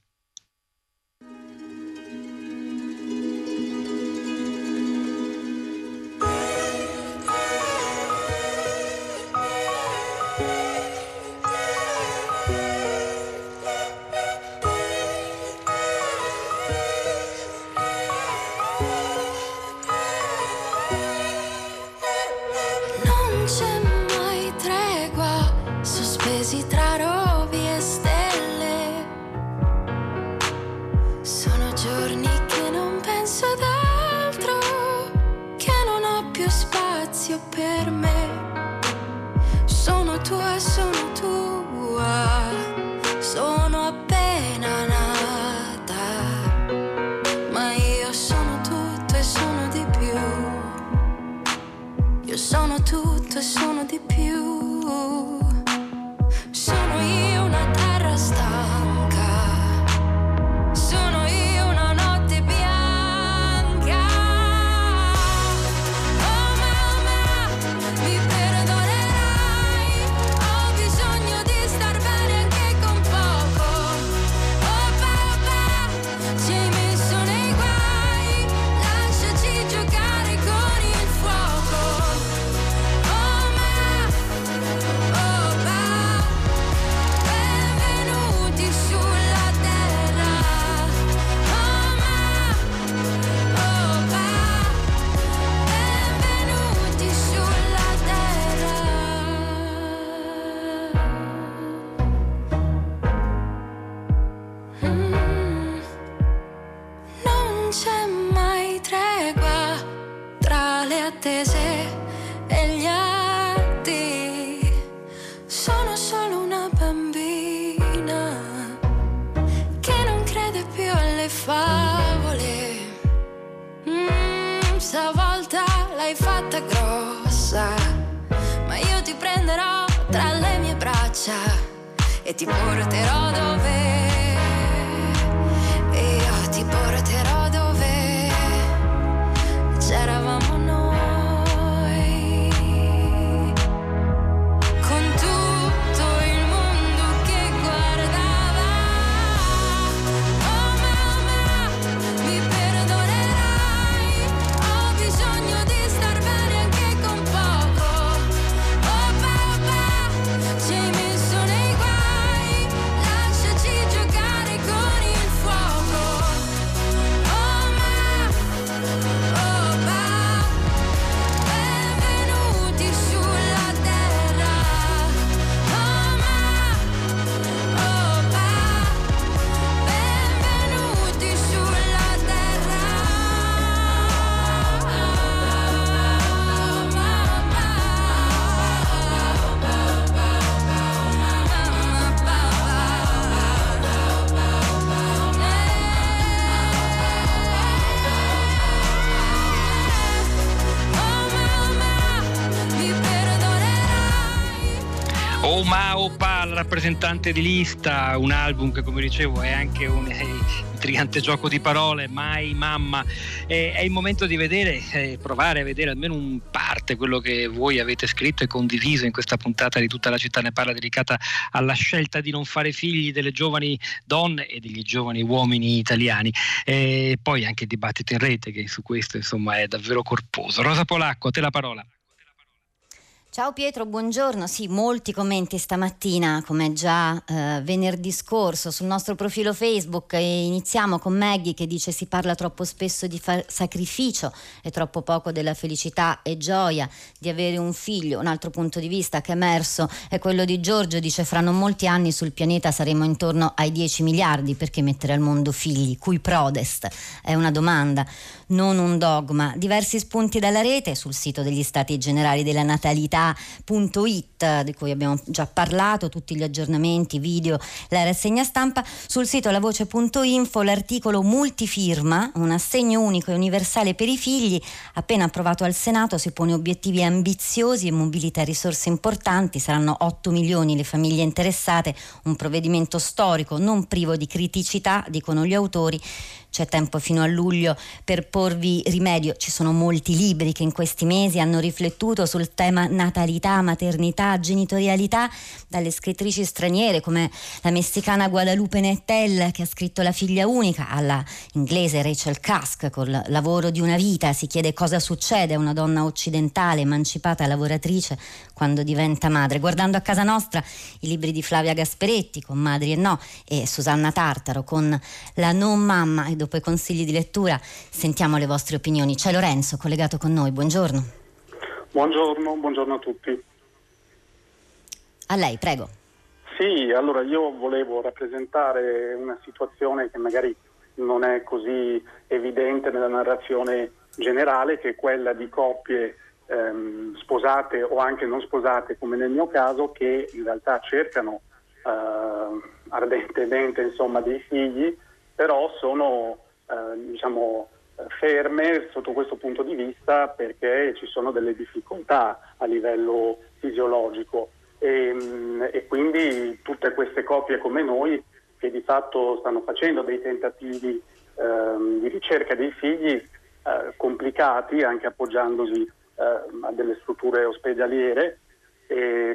Rappresentante di lista, un album che come dicevo è anche un eh, intrigante gioco di parole, mai mamma. Eh, è il momento di vedere, eh, provare a vedere almeno un parte quello che voi avete scritto e condiviso in questa puntata di tutta la città ne parla dedicata alla scelta di non fare figli delle giovani donne e degli giovani uomini italiani. E poi anche il dibattito in rete che su questo insomma è davvero corposo. Rosa Polacco, a te la parola. Ciao Pietro, buongiorno. Sì, molti commenti stamattina, come già eh, venerdì scorso, sul nostro profilo Facebook. E iniziamo con Maggie che dice si parla troppo spesso di fa- sacrificio e troppo poco della felicità e gioia di avere un figlio. Un altro punto di vista che è emerso è quello di Giorgio, dice fra non molti anni sul pianeta saremo intorno ai 10 miliardi, perché mettere al mondo figli? Cui prodest? È una domanda, non un dogma. Diversi spunti dalla rete sul sito degli Stati Generali della Natalità verità.it di cui abbiamo già parlato, tutti gli aggiornamenti, video, la rassegna stampa, sul sito lavoce.info l'articolo multifirma, un assegno unico e universale per i figli, appena approvato al Senato si pone obiettivi ambiziosi e mobilita risorse importanti, saranno 8 milioni le famiglie interessate, un provvedimento storico non privo di criticità, dicono gli autori. C'è tempo fino a luglio per porvi rimedio. Ci sono molti libri che in questi mesi hanno riflettuto sul tema natalità, maternità, genitorialità, dalle scrittrici straniere come la messicana Guadalupe Nettel che ha scritto La figlia unica, alla inglese Rachel Cusk col lavoro di una vita. Si chiede cosa succede a una donna occidentale emancipata lavoratrice quando diventa madre. Guardando a casa nostra i libri di Flavia Gasperetti con Madri e No e Susanna Tartaro con La non mamma e dopo i consigli di lettura sentiamo le vostre opinioni. C'è Lorenzo collegato con noi, buongiorno. Buongiorno, buongiorno a tutti. A lei, prego. Sì, allora io volevo rappresentare una situazione che magari non è così evidente nella narrazione generale, che è quella di coppie ehm, sposate o anche non sposate, come nel mio caso, che in realtà cercano eh, ardentemente insomma, dei figli però sono eh, diciamo, ferme sotto questo punto di vista perché ci sono delle difficoltà a livello fisiologico. E, mm, e quindi tutte queste coppie come noi che di fatto stanno facendo dei tentativi eh, di ricerca dei figli eh, complicati anche appoggiandosi eh, a delle strutture ospedaliere,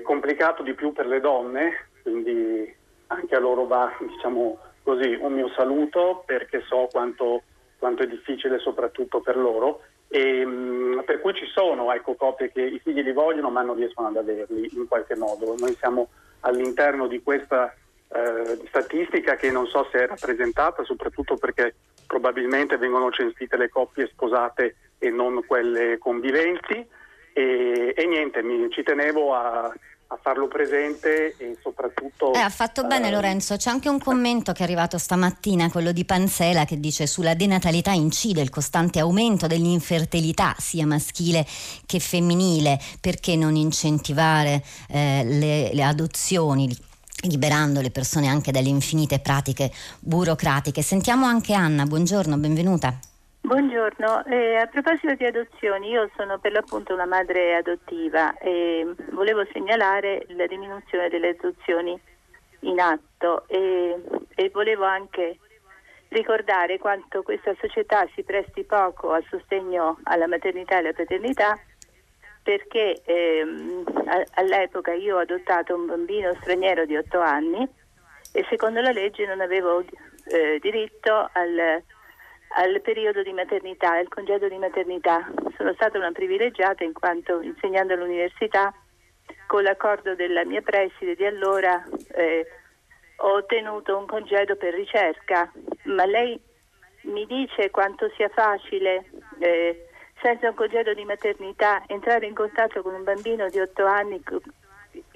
complicato di più per le donne, quindi anche a loro va diciamo, così un mio saluto perché so quanto, quanto è difficile soprattutto per loro e, mh, per cui ci sono ecco, coppie che i figli li vogliono ma non riescono ad averli in qualche modo. Noi siamo all'interno di questa eh, statistica che non so se è rappresentata, soprattutto perché probabilmente vengono censite le coppie sposate e non quelle conviventi e, e niente, mi, ci tenevo a a farlo presente e soprattutto... Eh, ha fatto bene eh, Lorenzo, c'è anche un commento che è arrivato stamattina, quello di Panzela, che dice sulla denatalità incide il costante aumento dell'infertilità sia maschile che femminile, perché non incentivare eh, le, le adozioni? liberando le persone anche dalle infinite pratiche burocratiche. Sentiamo anche Anna, buongiorno, benvenuta. Buongiorno, eh, a proposito di adozioni, io sono per l'appunto una madre adottiva e volevo segnalare la diminuzione delle adozioni in atto e, e volevo anche ricordare quanto questa società si presti poco al sostegno alla maternità e alla paternità perché ehm, all'epoca io ho adottato un bambino straniero di 8 anni e secondo la legge non avevo eh, diritto al al periodo di maternità, al congedo di maternità. Sono stata una privilegiata in quanto insegnando all'università, con l'accordo della mia preside di allora, eh, ho ottenuto un congedo per ricerca, ma lei mi dice quanto sia facile, eh, senza un congedo di maternità, entrare in contatto con un bambino di 8 anni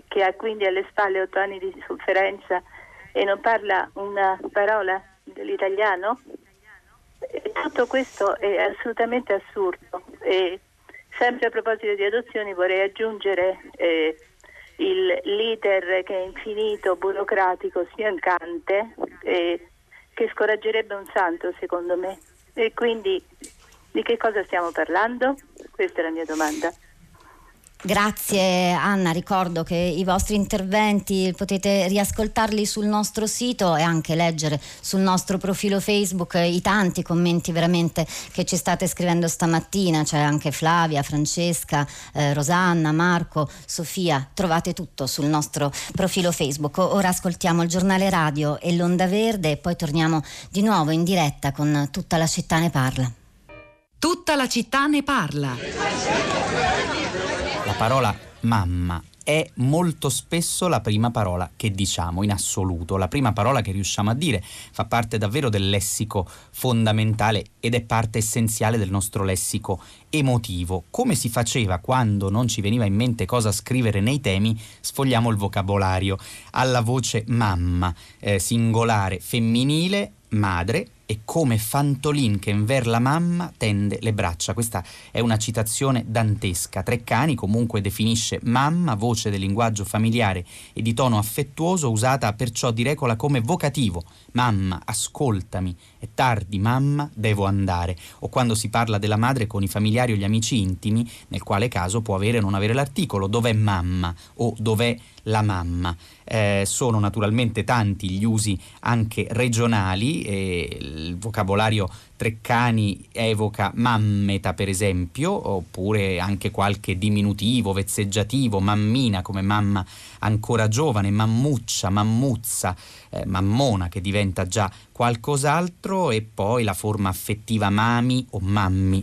che ha quindi alle spalle 8 anni di sofferenza e non parla una parola dell'italiano? Tutto questo è assolutamente assurdo e sempre a proposito di adozioni vorrei aggiungere eh, il leader che è infinito, burocratico, sfiancante eh, che scoraggerebbe un santo secondo me e quindi di che cosa stiamo parlando? Questa è la mia domanda. Grazie Anna, ricordo che i vostri interventi potete riascoltarli sul nostro sito e anche leggere sul nostro profilo Facebook i tanti commenti veramente che ci state scrivendo stamattina, c'è anche Flavia, Francesca, eh, Rosanna, Marco, Sofia, trovate tutto sul nostro profilo Facebook. Ora ascoltiamo il giornale radio e l'onda verde e poi torniamo di nuovo in diretta con Tutta la città ne parla. Tutta la città ne parla parola mamma è molto spesso la prima parola che diciamo in assoluto, la prima parola che riusciamo a dire, fa parte davvero del lessico fondamentale ed è parte essenziale del nostro lessico emotivo. Come si faceva quando non ci veniva in mente cosa scrivere nei temi, sfogliamo il vocabolario alla voce mamma, eh, singolare femminile, madre e come Fantolin che inver la mamma tende le braccia. Questa è una citazione dantesca. Treccani comunque definisce mamma, voce del linguaggio familiare e di tono affettuoso usata perciò di regola come vocativo. Mamma, ascoltami, è tardi, mamma, devo andare. O quando si parla della madre con i familiari o gli amici intimi, nel quale caso può avere o non avere l'articolo dov'è mamma o dov'è la mamma. Eh, sono naturalmente tanti gli usi anche regionali, eh, il vocabolario Treccani evoca mammeta per esempio, oppure anche qualche diminutivo, vezzeggiativo, mammina come mamma ancora giovane, mammuccia, mammuzza, eh, mammona che diventa già qualcos'altro e poi la forma affettiva mami o mammi.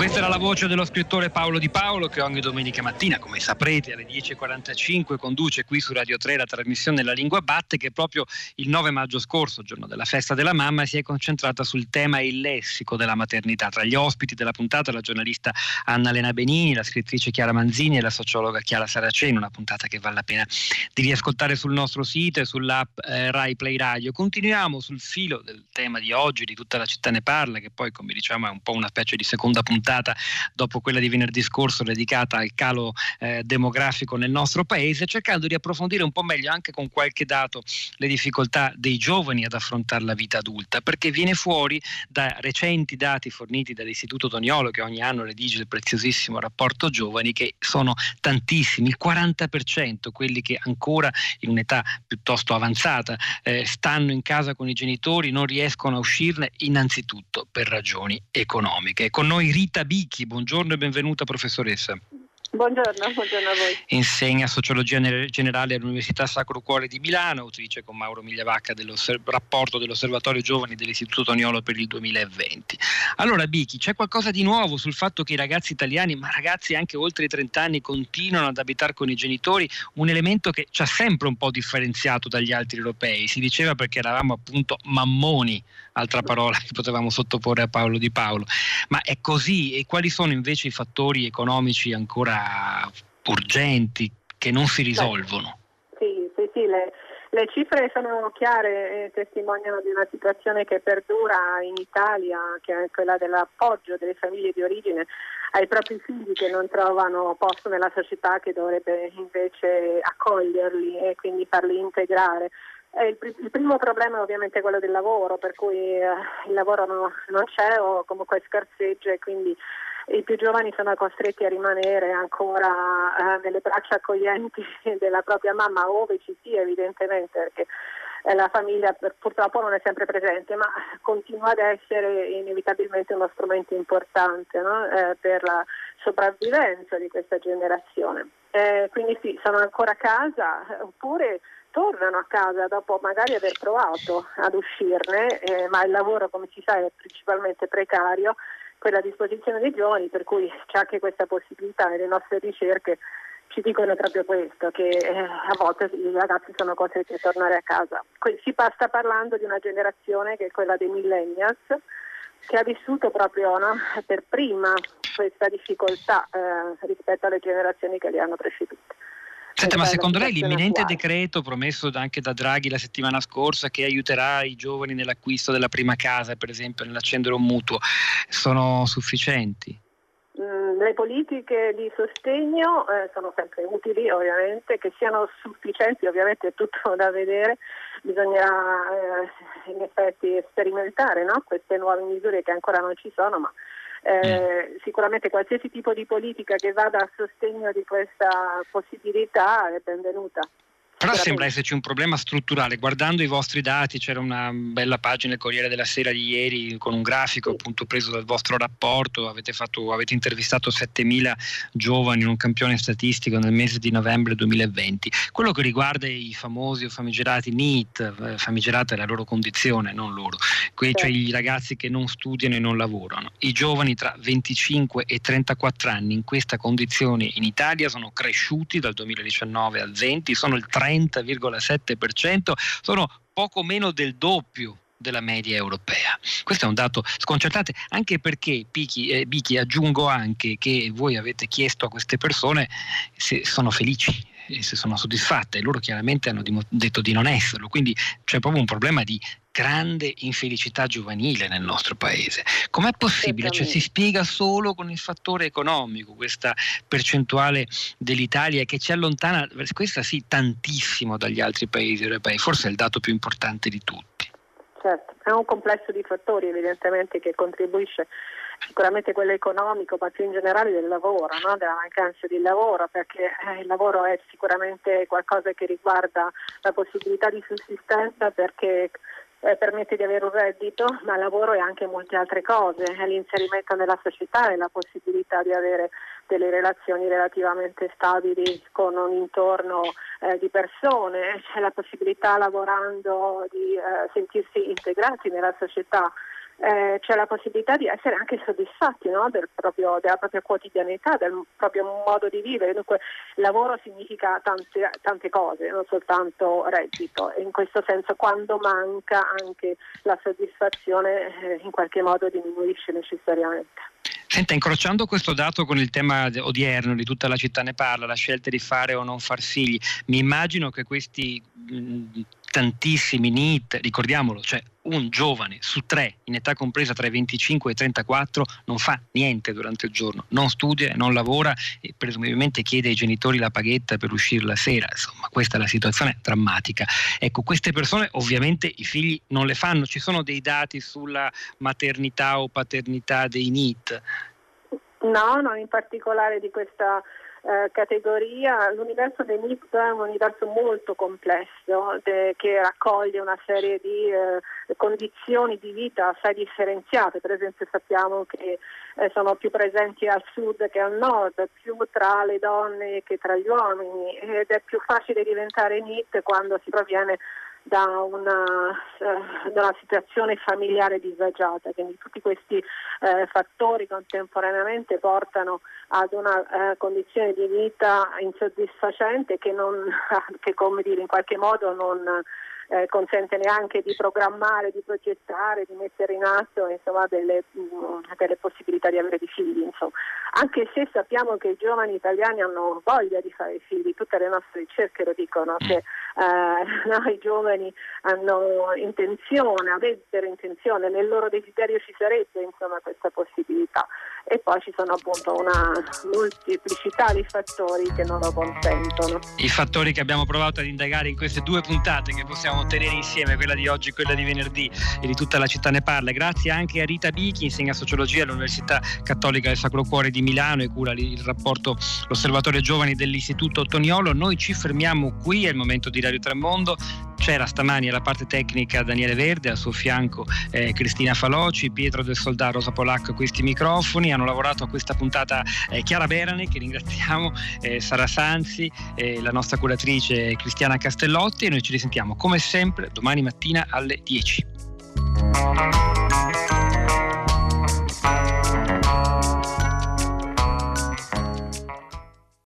Questa era la voce dello scrittore Paolo Di Paolo che ogni domenica mattina, come saprete, alle 10.45 conduce qui su Radio 3 la trasmissione La Lingua Batte che proprio il 9 maggio scorso, giorno della festa della mamma, si è concentrata sul tema e il lessico della maternità. Tra gli ospiti della puntata la giornalista Anna Lena Benini, la scrittrice Chiara Manzini e la sociologa Chiara Saraceni, una puntata che vale la pena di riascoltare sul nostro sito e sull'app eh, Rai Play Radio. Continuiamo sul filo del tema di oggi, di tutta la città ne parla, che poi come diciamo è un po' una specie di seconda puntata dopo quella di venerdì scorso dedicata al calo eh, demografico nel nostro paese, cercando di approfondire un po' meglio anche con qualche dato le difficoltà dei giovani ad affrontare la vita adulta, perché viene fuori da recenti dati forniti dall'Istituto Toniolo che ogni anno redige il preziosissimo rapporto giovani che sono tantissimi, il 40% quelli che ancora in un'età piuttosto avanzata eh, stanno in casa con i genitori, non riescono a uscirne innanzitutto per ragioni economiche. Con noi Rita Bichi, buongiorno e benvenuta professoressa. Buongiorno, buongiorno, a voi. Insegna sociologia generale all'Università Sacro Cuore di Milano, autrice con Mauro Migliavacca del rapporto dell'Osservatorio Giovani dell'Istituto Toniolo per il 2020. Allora, Bichi, c'è qualcosa di nuovo sul fatto che i ragazzi italiani, ma ragazzi anche oltre i 30 anni, continuano ad abitare con i genitori, un elemento che ci ha sempre un po' differenziato dagli altri europei. Si diceva perché eravamo appunto mammoni, altra parola che potevamo sottoporre a Paolo Di Paolo. Ma è così? E quali sono invece i fattori economici ancora urgenti che non si risolvono. Sì, sì, sì, le, le cifre sono chiare e testimoniano di una situazione che perdura in Italia, che è quella dell'appoggio delle famiglie di origine ai propri figli che non trovano posto nella società che dovrebbe invece accoglierli e quindi farli integrare. Il, il, primo problema è ovviamente quello del lavoro, per cui eh, il lavoro no, non c'è o comunque scarseggia e quindi i più giovani sono costretti a rimanere ancora eh, nelle braccia accoglienti della propria mamma, ove ci sia evidentemente, perché eh, la famiglia purtroppo non è sempre presente, ma continua ad essere inevitabilmente uno strumento importante no? eh, per la sopravvivenza di questa generazione. Eh, quindi sì, sono ancora a casa oppure tornano a casa dopo magari aver provato ad uscirne, eh, ma il lavoro come si sa è principalmente precario quella a disposizione dei giovani, per cui c'è anche questa possibilità e le nostre ricerche ci dicono proprio questo, che eh, a volte i ragazzi sono costretti a tornare a casa. Si sta parlando di una generazione che è quella dei millennials, che ha vissuto proprio no, per prima questa difficoltà eh, rispetto alle generazioni che li hanno precedute. Senta, ma secondo lei l'imminente decreto promesso anche da Draghi la settimana scorsa che aiuterà i giovani nell'acquisto della prima casa, per esempio, nell'accendere un mutuo, sono sufficienti? Mm, le politiche di sostegno eh, sono sempre utili ovviamente, che siano sufficienti ovviamente è tutto da vedere, bisogna eh, in effetti sperimentare no? queste nuove misure che ancora non ci sono, ma eh, sicuramente qualsiasi tipo di politica che vada a sostegno di questa possibilità è benvenuta. Però sembra esserci un problema strutturale. Guardando i vostri dati, c'era una bella pagina del Corriere della Sera di ieri con un grafico appunto preso dal vostro rapporto. Avete, fatto, avete intervistato 7.000 giovani in un campione statistico nel mese di novembre 2020. Quello che riguarda i famosi o famigerati NEET, eh, famigerata è la loro condizione, non loro, que- cioè i ragazzi che non studiano e non lavorano. I giovani tra 25 e 34 anni in questa condizione in Italia sono cresciuti dal 2019 al 20, sono il 30 30,7%, sono poco meno del doppio della media europea. Questo è un dato sconcertante, anche perché Pichi, eh, Bichi aggiungo anche che voi avete chiesto a queste persone se sono felici se sono soddisfatte, loro chiaramente hanno detto di non esserlo, quindi c'è proprio un problema di grande infelicità giovanile nel nostro paese. Com'è possibile? Cioè, si spiega solo con il fattore economico questa percentuale dell'Italia che ci allontana, questa sì, tantissimo dagli altri paesi europei, forse è il dato più importante di tutti. Certo, è un complesso di fattori evidentemente che contribuisce sicuramente quello economico, ma più in generale del lavoro, no? della mancanza di lavoro, perché eh, il lavoro è sicuramente qualcosa che riguarda la possibilità di sussistenza perché eh, permette di avere un reddito, ma lavoro è anche molte altre cose, è l'inserimento nella società, è la possibilità di avere delle relazioni relativamente stabili con un intorno eh, di persone, c'è la possibilità lavorando di eh, sentirsi integrati nella società eh, c'è la possibilità di essere anche soddisfatti no? del proprio, della propria quotidianità, del proprio modo di vivere. Dunque lavoro significa tante, tante cose, non soltanto reddito e in questo senso quando manca anche la soddisfazione eh, in qualche modo diminuisce necessariamente. Senta, incrociando questo dato con il tema odierno di tutta la città ne parla, la scelta di fare o non far figli, mi immagino che questi mh, tantissimi NIT, ricordiamolo, cioè un giovane su tre in età compresa tra i 25 e i 34 non fa niente durante il giorno, non studia, non lavora e presumibilmente chiede ai genitori la paghetta per uscire la sera, insomma questa è la situazione drammatica. Ecco, queste persone ovviamente i figli non le fanno, ci sono dei dati sulla maternità o paternità dei NIT? No, no, in particolare di questa eh, categoria. L'universo dei MIP è un universo molto complesso de, che raccoglie una serie di eh, condizioni di vita assai differenziate. Per esempio sappiamo che eh, sono più presenti al sud che al nord, più tra le donne che tra gli uomini ed è più facile diventare NIT quando si proviene da una, uh, da una, situazione familiare disagiata, quindi tutti questi uh, fattori contemporaneamente portano ad una uh, condizione di vita insoddisfacente che, non, che come dire, in qualche modo non eh, consente neanche di programmare, di progettare, di mettere in atto insomma, delle, mh, mm, delle, possibilità di avere dei figli. Insomma. Anche se sappiamo che i giovani italiani hanno voglia di fare figli, tutte le nostre ricerche lo dicono, che eh, no, i giovani hanno intenzione, avrebbero intenzione, nel loro desiderio ci sarebbe insomma, questa possibilità e poi ci sono appunto una molteplicità di fattori che non lo consentono. I fattori che abbiamo provato ad indagare in queste due puntate che possiamo tenere insieme, quella di oggi e quella di venerdì e di tutta la città ne parla, grazie anche a Rita Bichi, insegna sociologia all'Università Cattolica del Sacro Cuore di Milano e cura il rapporto l'Osservatorio Giovani dell'Istituto Toniolo. Noi ci fermiamo qui, è il momento di Radio Tremondo. C'era stamani alla parte tecnica Daniele Verde, al suo fianco eh, Cristina Faloci, Pietro del Soldà, Rosa Polacco questi microfoni. Hanno lavorato a questa puntata eh, Chiara Berane, che ringraziamo, eh, Sara Sanzi, eh, la nostra curatrice Cristiana Castellotti e noi ci risentiamo come sempre domani mattina alle 10.